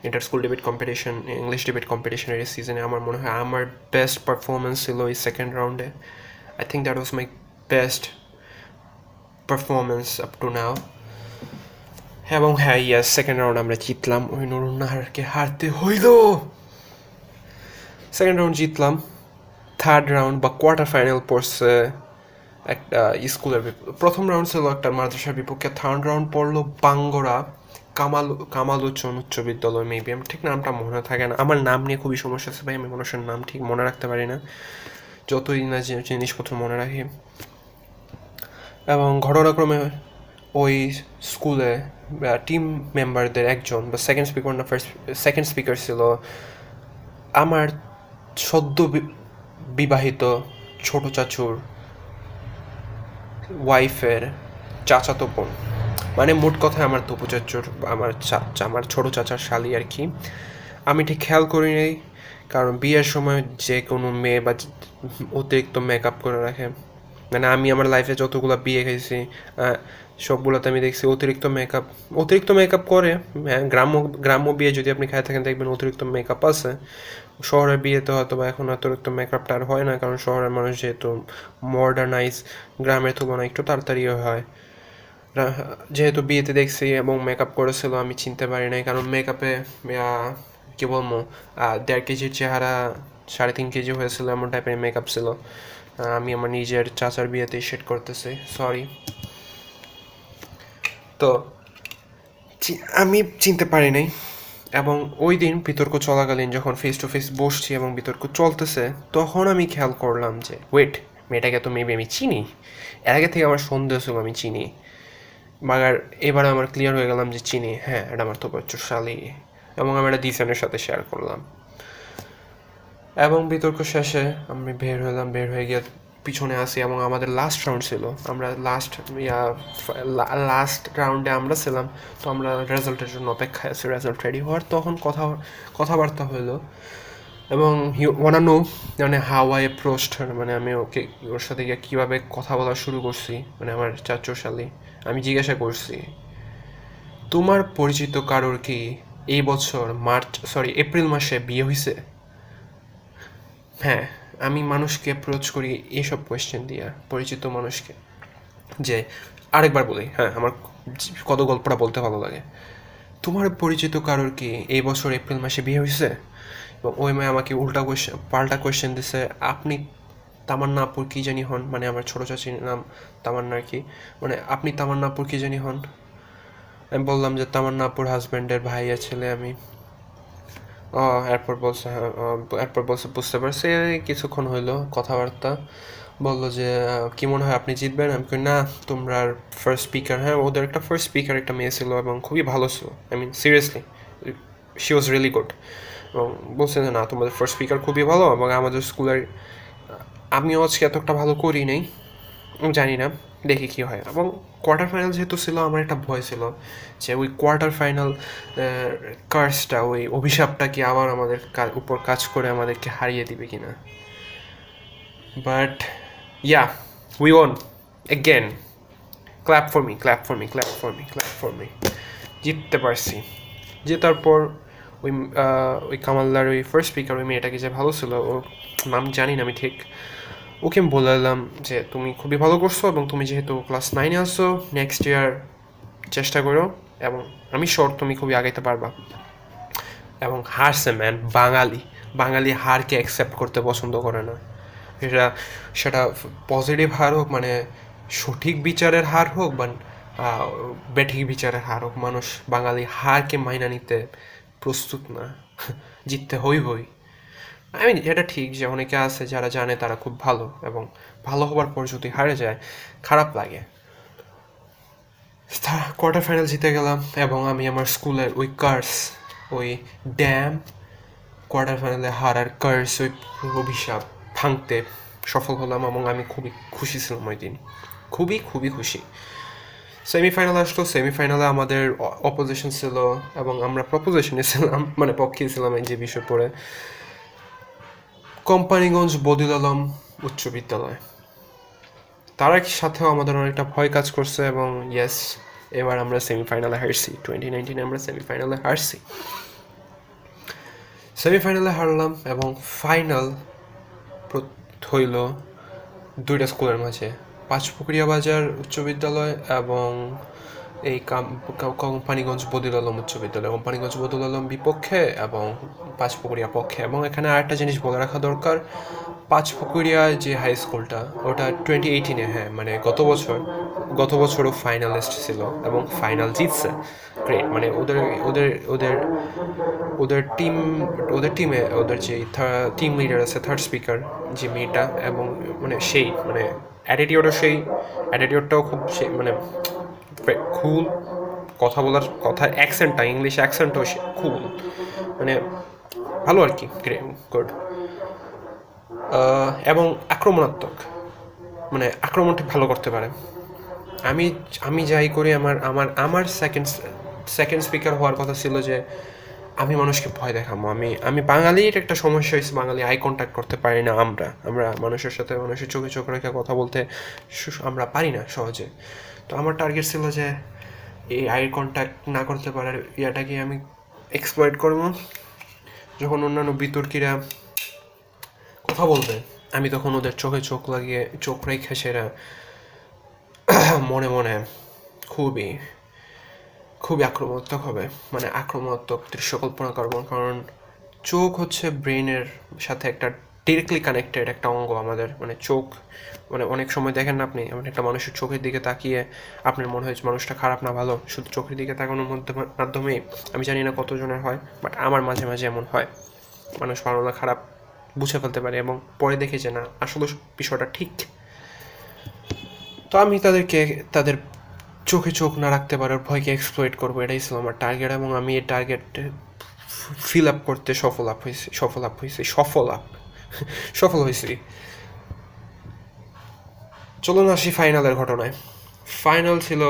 inter school debate competition English debate কম্পিটিশনের এই সিজনে আমার মনে হয় আমার বেস্ট পারফরমেন্স ছিল এই সেকেন্ড রাউন্ডে I think that was my best performance up to now এবং হ্যাঁ ইয়াস সেকেন্ড রাউন্ড আমরা জিতলাম। ওই নুরুন্নাহারকে হারতে হইল। সেকেন্ড রাউন্ড জিতলাম। থার্ড রাউন্ড বা কোয়ার্টার ফাইনাল পড়ছে। একটা স্কুলের প্রথম রাউন্ড ছিল একটা মাদ্রাসার বিপক্ষে থার্ড রাউন্ড পড়ল বাঙ্গরা, কামাল, কামালোচন উচ্চ বিদ্যালয় মেবি আমি ঠিক নামটা মনে থাকে না। আমার নাম নিয়ে খুবই সমস্যা আছে ভাই, আমি মানুষের নাম ঠিক মনে রাখতে পারি না। যতই না জিনিসপত্র মনে রাখি। এবং ঘটনাক্রমে ওই স্কুলে টিম মেম্বারদের একজন, বা সেকেন্ড স্পিকার না ফার্স্ট সেকেন্ড স্পিকার ছিল। আমার সদ্য বিবাহিত ছোট চাচুর ওয়াইফের চাচাতো বোন। মানে মোট কথা আমার তপু চাচুর, আমার চাচা আমার ছোট চাচার শালি আর কি। আমি ঠিক খেয়াল করি নাই, কারণ বিয়ের সময় যে কোনো মেয়ে বা অতিরিক্ত মেকআপ করে রাখে মানে আমি আমার লাইফে যতগুলো বিয়ে আহ, সবগুলোতে আমি দেখছি অতিরিক্ত মেকআপ অতিরিক্ত মেকআপ করে হ্যাঁ গ্রাম্য গ্রাম্য বিয়ে যদি আপনি খেয়ে থাকেন দেখবেন অতিরিক্ত মেকআপ আছে। শহরের বিয়েতে হয়তো বা এখন অতিরিক্ত মেকআপটা আর হয় না কারণ শহরের মানুষ যেহেতু মডার্নাইজ গ্রামের তুলনায় একটু তাড়াতাড়ি হয়। যেহেতু বিয়েতে দেখছি এবং মেকআপ করেছিল আমি চিনতে পারি নাই কারণ মেকআপে কি বলব দেড় কেজির চেহারা সাড়ে তিন কেজি হয়েছিল এমন টাইপের মেকআপ ছিল। আমি আমার নিজের চাচার বিয়েতে সেট করতেছি সরি তো আমি চিনতে পারি নাই এবং ওই দিন বিতর্ক চলাকালীন যখন ফেস টু ফেস বসছি এবং বিতর্ক চলতেছে, তখন আমি খেয়াল করলাম যে ওয়েট মেয়েটাকে তো মেবি আমি চিনি। এর আগে থেকে আমার সন্দেহ ছিল আমি চিনি। মাগার এবারে আমার ক্লিয়ার হয়ে গেলাম যে চিনি হ্যাঁ এটা আমার তো বচ্চর শালি। এবং আমি এটা দিসানের সাথে শেয়ার করলাম। এবং বিতর্ক শেষে আমি বের হলাম, বের হয়ে গিয়ে পিছনে আসি এবং আমাদের লাস্ট রাউন্ড ছিল। আমরা লাস্ট ইয়া লাস্ট রাউন্ডে আমরা ছিলাম। তো আমরা রেজাল্টের জন্য অপেক্ষায় আছি। রেজাল্ট রেডি হওয়ার তখন কথা, কথাবার্তা হলো। এবং ওয়ানানো মানে হাওয়াই অ্যাপ্রোচড মানে আমি ওকে, ওর সাথে গিয়ে কীভাবে কথা বলা শুরু করছি মানে আমার চাচুর শালি, আমি জিজ্ঞাসা করছি, তোমার পরিচিত কারোর কি এই বছর মার্চ সরি এপ্রিল মাসে বিয়ে হয়েছে হ্যাঁ আমি মানুষকে অ্যাপ্রোচ করি এইসব কোয়েশ্চেন দিয়া, পরিচিত মানুষকে। যে আরেকবার বলি হ্যাঁ আমার কত গল্পটা বলতে ভালো লাগে। তোমার পরিচিত কারোর কি এই বছর এপ্রিল মাসে বিয়ে হয়েছে? এবং ওই মেয়ে আমাকে উল্টা কোয়েশ্চেন পাল্টা কোয়েশ্চেন দিছে, আপনি তামান্না আপুর কী জানি হন? মানে আমার ছোটো চাচির নাম তামান্না আর কি। মানে আপনি তামান্না আপুর কী জানি হন? আমি বললাম যে তামান্না আপুর হাজব্যান্ডের ভাইয়া ছেলে আমি। এরপর বলছে এরপর বলছে, বুঝতে পারছি। কিছুক্ষণ হইল কথাবার্তা। বলল যে কি মনে হয় আপনি জিতবেন? আমি না, তোমরা ফার্স্ট স্পিকার হ্যাঁ ওদের একটা ফার্স্ট স্পিকার একটা মেয়ে ছিল এবং খুবই ভালো ছিল। I mean seriously she was really good এবং বলছে যে, না, তোমাদের ফার্স্ট স্পিকার খুবই ভালো এবং আমাদের স্কুলের আমিও আজকে এতটা ভালো করি নাই। জানি না। দেখি কী হয়। এবং কোয়ার্টার ফাইনাল যেহেতু ছিল, আমার একটা ভয় ছিল যে ওই কোয়ার্টার ফাইনাল কার্সটা ওই অভিশাপটা কি আবার আমাদের উপর কাজ করে আমাদেরকে হারিয়ে দিবে কি না? But yeah we won again clap for me clap for me clap for me clap for me জিততে পারছি। জেতার পর ওই ওই কামালদার, ওই ফার্স্ট স্পিকার ওই মেয়েটাকে যে ভালো ছিল ও নাম জানি না আমি ঠিক। ওকে আমি বলে দিলাম যে তুমি খুবই ভালো করছ এবং তুমি যেহেতু ক্লাস নাইনে আসছো নেক্সট ইয়ার চেষ্টা করো এবং আমি শোর তুমি খুবই আগাইতে পারবা। এবং হারছে ম্যান বাঙালি। বাঙালি হারকে অ্যাকসেপ্ট করতে পছন্দ করে না। সেটা সেটা পজিটিভ হার হোক মানে সঠিক বিচারের হার হোক বা বেঠিক বিচারের হার হোক, মানুষ বাঙালি হারকে মাইনা নিতে প্রস্তুত না। জিততে হই হই। আই মিন এটা ঠিক যে অনেকে আছে যারা জানে তারা খুব ভালো এবং ভালো হবার পর যদি হারে যায়, খারাপ লাগে। কোয়ার্টার ফাইনাল জিতে গেলাম এবং আমি আমার স্কুলের ওই কার্স ওই ড্যাম কোয়ার্টার ফাইনালে হারার কার্স ওই অভিশাপ ভাঙতে সফল হলাম এবং আমি খুবই খুশি ছিলাম ওই দিন। খুবই খুবই খুশি। সেমিফাইনাল আসলো সেমিফাইনালে আমাদের অপোজিশন ছিল এবং আমরা প্রপোজিশনে ছিলাম মানে পক্ষে ছিলাম এই যে বিষয় পড়ে কোম্পানিগঞ্জ বদিল আলম উচ্চ বিদ্যালয়। তার সাথেও আমাদের অনেকটা ভয় কাজ করছে এবং ইয়েস এবার আমরা সেমিফাইনালে হারছি। টোয়েন্টি নাইনটিনে আমরা সেমিফাইনালে হারছি। সেমিফাইনালে হারলাম এবং ফাইনাল হইল দুইটা স্কুলের মাঝে। পাঁচপুকুরিয়া বাজার উচ্চ বিদ্যালয় এবং এই কোম্পানিগঞ্জ বদিল আলম উচ্চ বিদ্যালয়। কোম্পানিগঞ্জ বদিল আলম বিপক্ষে এবং পাঁচপুকুরিয়া পক্ষে। এবং এখানে আরেকটা জিনিস বলে রাখা দরকার পাঁচপুকুরিয়া যে হাই স্কুলটা ওটা টোয়েন্টি এইটিনে হ্যাঁ মানে গত বছর, গত বছরও ফাইনালিস্ট ছিল এবং ফাইনাল জিতছে। গ্রেট মানে ওদের ওদের ওদের ওদের টিম ওদের টিমে ওদের যে টিম লিডার আছে থার্ড স্পিকার যে মেয়েটা, এবং মানে সেই মানে অ্যাটিটিউডও সেই অ্যাটিটিউডটাও খুব সেই মানে খুল কথা বলার কথা অ্যাকসেন্টটা ইংলিশ অ্যাকসেন্টও খুল মানে ভালো আর কি গুড এবং আক্রমণাত্মক। মানে আক্রমণটা ভালো করতে পারে। আমি আমি যাই করি, আমার আমার আমার সেকেন্ড সেকেন্ড স্পিকার হওয়ার কথা ছিল যে আমি মানুষকে ভয় দেখাবো। আমি আমি বাঙালির একটা সমস্যা হয়েছে, বাঙালি আই কন্ট্যাক্ট করতে পারি না আমরা। আমরা মানুষের সাথে, মানুষের চোখে চোখ রেখে কথা বলতে আমরা পারি না সহজে। তো আমার টার্গেট ছিল যে এই আই কন্ট্যাক্ট না করতে পারার ইয়াটাকে আমি এক্সপ্লয়েট করব। যখন অন্যান্য বিতর্কীরা কথা বলবে, আমি তখন ওদের চোখে চোখ লাগিয়ে, চোখ রেখে সেরা মনে মনে খুবই খুবই আক্রমণাত্মক হবে। মানে আক্রমণাত্মক দৃশ্য কল্পনা করব, কারণ চোখ হচ্ছে ব্রেনের সাথে একটা ডিরেক্টলি কানেক্টেড একটা অঙ্গ আমাদের মানে চোখ মানে অনেক সময় দেখেন না আপনি এমন একটা মানুষের চোখের দিকে তাকিয়ে আপনার মনে হয়েছে মানুষটা খারাপ না ভালো, শুধু চোখের দিকে তাকানোর মধ্যে মাধ্যমে, আমি জানি না কতজনের হয় বাট আমার মাঝে মাঝে এমন হয়। মানুষ ভালো না খারাপ বুঝে ফেলতে পারে এবং পরে দেখে যে না, আসলে বিষয়টা ঠিক। তো আমি তাদেরকে, তাদের চোখে চোখ না রাখতে পারার ভয়কে এক্সপ্লয়েট করব, এটাই ছিল আমার টার্গেট এবং আমি এই টার্গেট ফিল আপ করতে সফল আপ হয়েছি, সফল আপ হয়েছি, সফল আপ সফল হয়েছি। চলুন আসি ফাইনালের ঘটনায়। ফাইনাল ছিল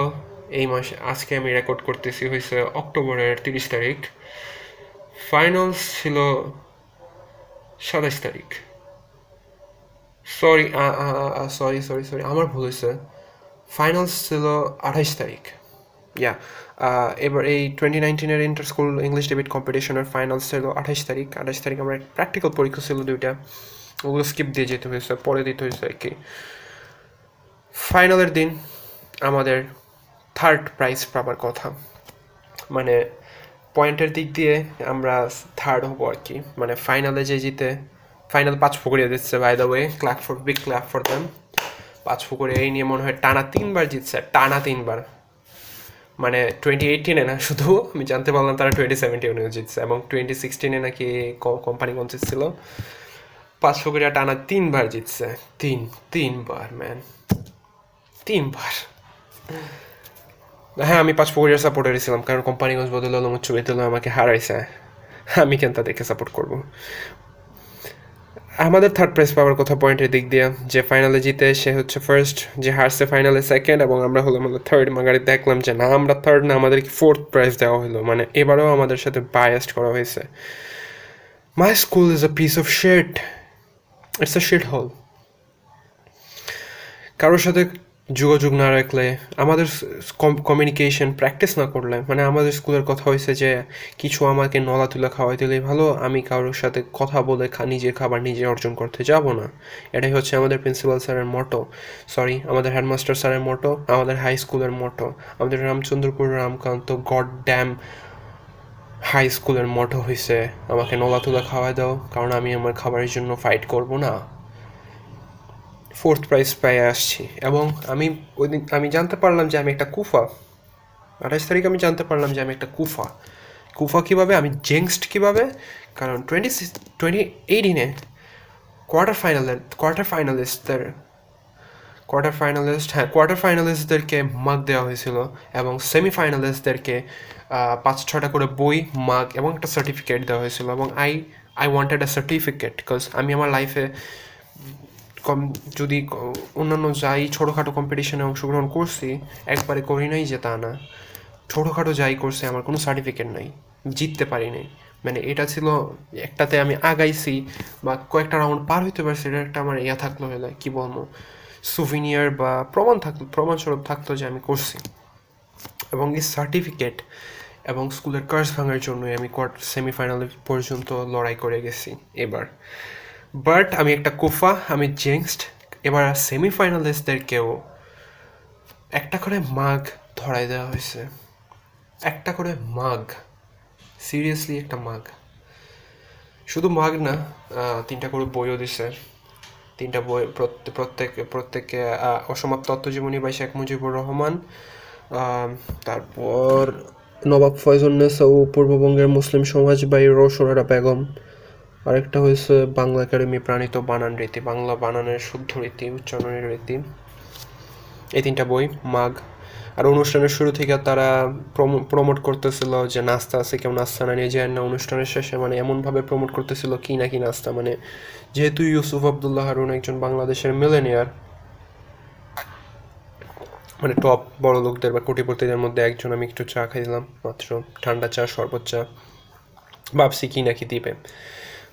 এই মাসে, আজকে আমি রেকর্ড করতেছি, হয়েছে অক্টোবরের তিরিশ তারিখ। ফাইনাল ছিল সাতাশ তারিখ। সরি সরি সরি সরি আমার ভুল হয়েছে। ফাইনালস ছিল আঠাইশ তারিখ। ইয়া এবার এই টোয়েন্টি নাইনটিনের ইন্টার স্কুল ইংলিশ ডেবিট কম্পিটিশনের ফাইনাল ছিল আঠাশ তারিখ। আঠাশ তারিখ আমার প্র্যাকটিক্যাল পরীক্ষা ছিল দুইটা। ওগুলো স্কিপ দিয়ে যেতে হয়েছে, পরে দিতে হয়েছে আর কি। ফাইনালের দিন আমাদের থার্ড প্রাইজ পাবার কথা। মানে পয়েন্টের দিক দিয়ে আমরা থার্ড হব আর কি। মানে ফাইনালে যে জিতে ফাইনাল পাঁচ ফুকরিয়ে দিচ্ছে by the way clap for big clap for them পাঁচ ফুকরে এই নিয়ে মনে হয় টানা তিনবার জিতছে, টানা তিনবার। মানে টোয়েন্টি এইটিনে না, শুধু আমি জানতে পারলাম তারা টোয়েন্টি সেভেন্টিনেও জিতছে এবং টোয়েন্টি সিক্সটিনে নাকি কোম্পানি কোন ছিল। পাঁচ ফুকরিয়া টানা তিনবার জিতছে। তিন, তিনবার ম্যান তিনবার। হ্যাঁ আমি পাঁচ ফুকরিয়ার সাপোর্টারই ছিলাম, কারণ কোম্পানিগঞ্জ বদল আলম উচ্চ বিদ্যালয় আমাকে হারাইছে। আমি কেন তাদেরকে সাপোর্ট করব? আমাদের থার্ড প্রাইজ পাওয়ার কথা পয়েন্টের দিক দিয়ে, যে ফাইনালে জিতে সে হচ্ছে ফার্স্ট যে হারছে ফাইনালে সেকেন্ড এবং আমরা হলো মানে থার্ড মাগারে দেখলাম যে না, আমরা থার্ড না, আমাদেরকে ফোর্থ প্রাইজ দেওয়া হলো। মানে এবারেও আমাদের সাথে বায়াস্ট করা হয়েছে। My school is a piece of shit it's a shit hole কারোর সাথে যোগাযোগ না রাখলে, আমাদের কমিউনিকেশন প্র্যাকটিস না করলে মানে আমাদের স্কুলের কথা হয়েছে যে, কিছু আমাকে নলা তুলে খাওয়াই দিলেই ভালো, আমি কারোর সাথে কথা বলে নিজের খাবার নিজে অর্জন করতে যাব না। এটাই হচ্ছে আমাদের প্রিন্সিপাল স্যারের মটো সরি আমাদের হেডমাস্টার স্যারের মটো আমাদের হাই স্কুলের মটো আমাদের Ramchandrapur, Ramkanta God damn high স্কুলের মটো হয়েছে আমাকে নলা তুলে খাওয়াই দাও, কারণ আমি আমার খাবারের জন্য ফাইট করব না। ফোর্থ প্রাইজ পেয়ে আসছি। এবং আমি ওই দিন আমি জানতে পারলাম যে আমি একটা কুফা। আঠাশ তারিখ আমি জানতে পারলাম যে আমি একটা কুফা। কুফা কীভাবে? আমি জেংসড কীভাবে? কারণ টোয়েন্টি সিক্স টোয়েন্টি এইটিনে কোয়ার্টার ফাইনালে কোয়ার্টার ফাইনালিস্টদের কোয়ার্টার ফাইনালিস্ট হ্যাঁ কোয়ার্টার ফাইনালিস্টদেরকে মাগ দেওয়া হয়েছিল এবং সেমি সেমিফাইনালিস্টদেরকে পাঁচ ছটা করে বই মাগ এবং একটা সার্টিফিকেট দেওয়া হয়েছিল এবং I I wanted a certificate because আমি আমার লাইফে কম যদি অন্যান্য যাই ছোটোখাটো কম্পিটিশনে অংশগ্রহণ করছি, একবারে করি নাই যে তা না। ছোটোখাটো যাই করছে, আমার কোনো সার্টিফিকেট নাই। জিততে পারি নাই মানে এটা ছিল একটাতে আমি আগাইছি বা কয়েকটা রাউন্ড পার হইতে পারছি, এটা একটা আমার ইয়া থাকল হলে, কী বলব সুভিনিয়ার বা প্রমাণ থাকল, প্রমাণস্বরূপ থাকতো যে আমি করছি। এবং এই সার্টিফিকেট এবং স্কুলের কার্স ভাঙার জন্যই আমি কোয়ার্টার সেমিফাইনাল পর্যন্ত লড়াই করে গেছি এবার। বাট আমি একটা কোফা, আমি জেংসড। এবার সেমিফাইনালিস্টদেরকেও একটা করে মাগ ধরাই দেওয়া হয়েছে। একটা করে মাগ সিরিয়াসলি একটা মাগ। শুধু মাগ না তিনটা করে বইও দিছে। তিনটা বই, প্রত্যেক প্রত্যেককে অসমাপ্ত আত্মজীবনী বাই শেখ মুজিবুর রহমান। তারপর নবাব ফয়জুন্নেসা ও পূর্ববঙ্গের মুসলিম সমাজ বাই রৌসরারা বেগম। আরেকটা হয়েছে বাংলা একাডেমি প্রাণিত বানান রীতি, বাংলা বানানের শুদ্ধ রীতি, উচ্চারণের রীতি। এই তিনটা বই মাগ আর অনুষ্ঠানের শুরু থেকে তারা প্রমোট করতেছিল যে নাস্তা আছে, কেউ নাস্তা না নিয়ে যায় না, অনুষ্ঠানের শেষে মানে এমনভাবে প্রমোট করতেছিল কি না কি নাস্তা। মানে যেহেতু ইউসুফ আবদুল্লাহ হারুন একজন বাংলাদেশের মিলেনিয়ার মানে টপ বড় লোকদের বা কোটিপতিদের মধ্যে একজন, আমি একটু চা খাইলাম মাত্র ঠান্ডা চা, শরবত চা। ভাবছি কি না কি দিবে।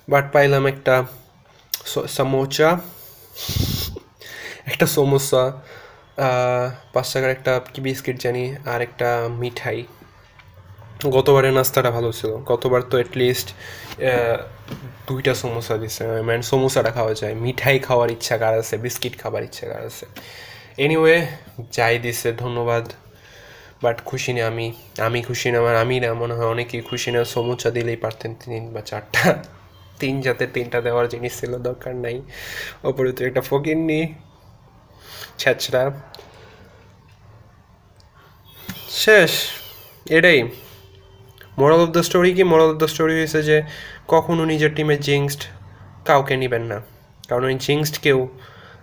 বাট পাইলাম একটা সামোচা, একটা সমোসা পাঁচ টাকার একটা কি বিস্কিট জানি, আর একটা মিঠাই। গতবারের নাস্তাটা ভালো ছিল। গতবার তো অ্যাটলিস্ট দুইটা সমোসা দিছে। ম্যান সমোসাটা খাওয়া যায়। মিঠাই খাওয়ার ইচ্ছা কার আছে? বিস্কিট খাবার ইচ্ছা কার আছে? এনিওয়ে যাই দিছে, ধন্যবাদ। বাট খুশি না আমি। আমি খুশি না, আমার আমি না মনে হয় অনেকেই খুশি না। সমোচা দিলেই পারতেন তিন বা চারটা। তিন জাতে তিনটা দেওয়ার জিনিস ছিল, দরকার নাই। ওপরে তুই একটা ফকির নি ছ্যাচড়া শেষ, এটাই। মোরাল অফ দ্য স্টোরি কি? মোরাল অফ দ্য স্টোরি হয়েছে যে, কখনো নিজের টিমে জিংসড কাউকে নেবেন না। কারণ ওই জিংসড কেউ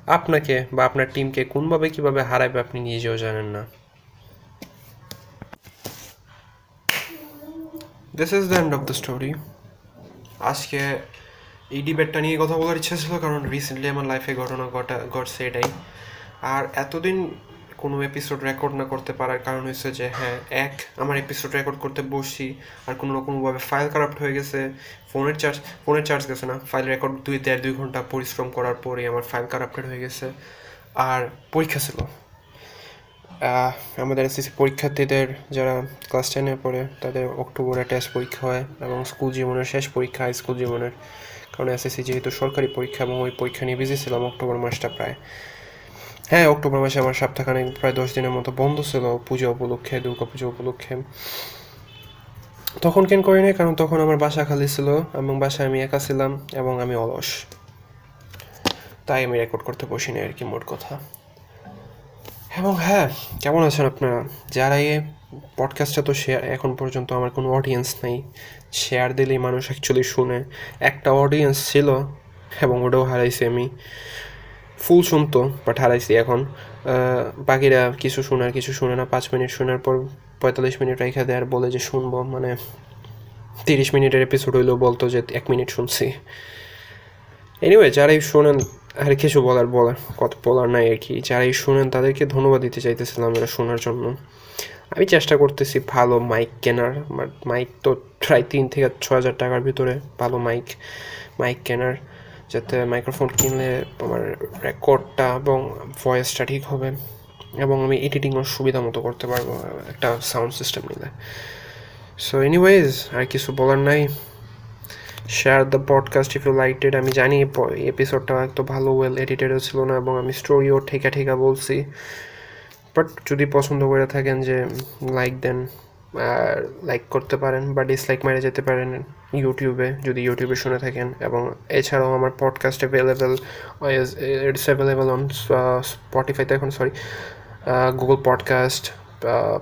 আপনাকে বা আপনার টিমকে কোনভাবে কীভাবে হারাবে আপনি নিজেও জানেন না। This is the end of the story আজকে এই ডিবেটটা নিয়ে কথা বলার ইচ্ছা ছিল, কারণ রিসেন্টলি আমার লাইফে ঘটনা ঘটা, ঘটছে এটাই। আর এতদিন কোনো এপিসোড রেকর্ড না করতে পারার কারণ হচ্ছে যে হ্যাঁ এক, আমার এপিসোড রেকর্ড করতে বসছি, আর কোনো রকমভাবে ফাইল কারাপ্ট হয়ে গেছে ফোনের চার্জ ফোনের চার্জ গেছে না ফাইল রেকর্ড দুই, দেড়, দুই ঘণ্টা পরিশ্রম করার পরে আমার ফাইল কারাপ্টেড হয়ে গেছে। আর পরীক্ষা ছিল। আমাদের এসএসসি পরীক্ষার্থীদের যারা ক্লাস টেনে পড়ে, তাদের অক্টোবরে টেস্ট পরীক্ষা হয় এবং স্কুল জীবনের শেষ পরীক্ষা হাই স্কুল জীবনের। কারণ এসএসসি যেহেতু সরকারি পরীক্ষা এবং ওই পরীক্ষা নিয়ে বিজি ছিলাম অক্টোবর মাসটা প্রায়। হ্যাঁ অক্টোবর মাসে আমার সপ্তাহখানেক প্রায় দশ দিনের মতো বন্ধ ছিল পুজো উপলক্ষে, দুর্গা পুজো উপলক্ষে। তখন কেন করিনি? কারণ তখন আমার বাসা খালি ছিল এবং বাসায় আমি একা ছিলাম এবং আমি অলস। তাই আমি রেকর্ড করতে বসিনি আর কি, মোট কথা। এবং হ্যাঁ কেমন আছেন আপনারা? যারা এই পডকাস্টটা তো শেয়ার এখন পর্যন্ত আমার কোনো অডিয়েন্স নেই। শেয়ার দিলেই মানুষ অ্যাকচুয়ালি শুনে। একটা অডিয়েন্স ছিল এবং ওটাও হারাইছি আমি। ফুল শুনতো বাট হারাইছি এখন। বাকিরা কিছু শোনার, কিছু শুনে না। পাঁচ মিনিট শোনার পর পঁয়তাল্লিশ মিনিট রেখে দেয় আর বলে যে শুনব। মানে তিরিশ মিনিটের এপিসোড হইলেও বলতো যে এক মিনিট শুনছি। এনিওয়ে যারাই শোনেন আর কিছু বলার বলার কত বলার নাই আর কি। যারাই শোনেন তাদেরকে ধন্যবাদ দিতে চাইতেছিলাম এটা শোনার জন্য। আমি চেষ্টা করতেছি ভালো মাইক কেনার বাট মাইক তো প্রায় তিন থেকে ছ হাজার টাকার ভিতরে ভালো মাইক মাইক কেনার, যাতে মাইক্রোফোন কিনলে আমার রেকর্ডটা এবং ভয়েসটা ঠিক হবে এবং আমি এডিটিংও সুবিধা মতো করতে পারব, একটা সাউন্ড সিস্টেম নিলে। সো এনিওয়েজ আর কিছু বলার নাই। Share the podcast if you like it আমি জানি এপিসোডটা এত ভালো ওয়েল এডিটেডও ছিল না এবং আমি স্টোরিও ঠেকা ঠেকা বলছি। বাট যদি পছন্দ করে থাকেন যে লাইক দেন লাইক করতে পারেন বা ডিসলাইক মেরে যেতে পারেন ইউটিউবে যদি ইউটিউবে শুনে থাকেন। এবং এছাড়াও আমার podcast available it's available on স্পটিফাইতে এখন sorry Google podcast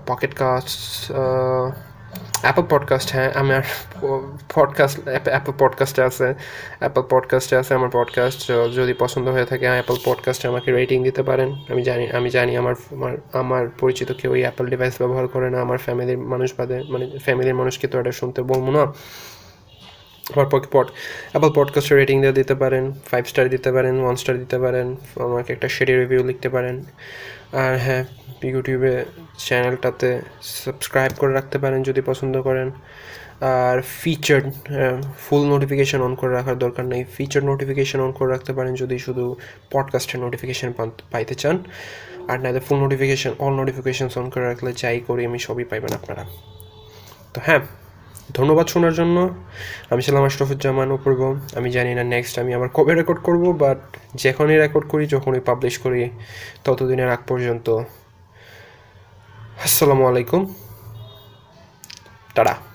Pocket Cast Apple podcast হ্যাঁ আমার পডকাস্ট অ্যাপল পডকাস্টে আছে অ্যাপল পডকাস্টে আছে আমার পডকাস্ট যদি পছন্দ হয়ে থাকে অ্যাপল পডকাস্টে আমাকে রেটিং দিতে পারেন। আমি জানি আমি জানি আমার আমার আমার পরিচিত কেউ অ্যাপল ডিভাইস ব্যবহার করে না, আমার ফ্যামিলির মানুষ বাদে মানে ফ্যামিলির মানুষকে তো এটা শুনতে বলব না। আমার পড অ্যাপল পডকাস্টে রেটিং দিয়ে দিতে পারেন ফাইভ স্টার দিতে পারেন ওয়ান স্টার দিতে পারেন, আমাকে একটা শেডি রিভিউ লিখতে পারেন। আর হ্যাঁ ইউটিউবে চ্যানেলটাতে সাবস্ক্রাইব করে রাখতে পারেন যদি পছন্দ করেন। আর ফিচার ফুল নোটিফিকেশান অন করে রাখার দরকার নেই। ফিচার নোটিফিকেশান অন করে রাখতে পারেন যদি শুধু পডকাস্টের নোটিফিকেশান পাইতে চান। আর নাহলে full notification all notifications on করে রাখলে যাই করি আমি সবই পাইবেন আপনারা। তো হ্যাঁ ধন্যবাদ শোনার জন্য। আমি ছিলাম আশরফুজ্জামান, অপূর্ব। আমি জানি না নেক্সট আমি আবার কবে রেকর্ড করব বাট যখনই রেকর্ড করি, যখনই পাবলিশ করি, ততদিনের আগ পর্যন্ত। আসসালামু আলাইকুম। টাটা।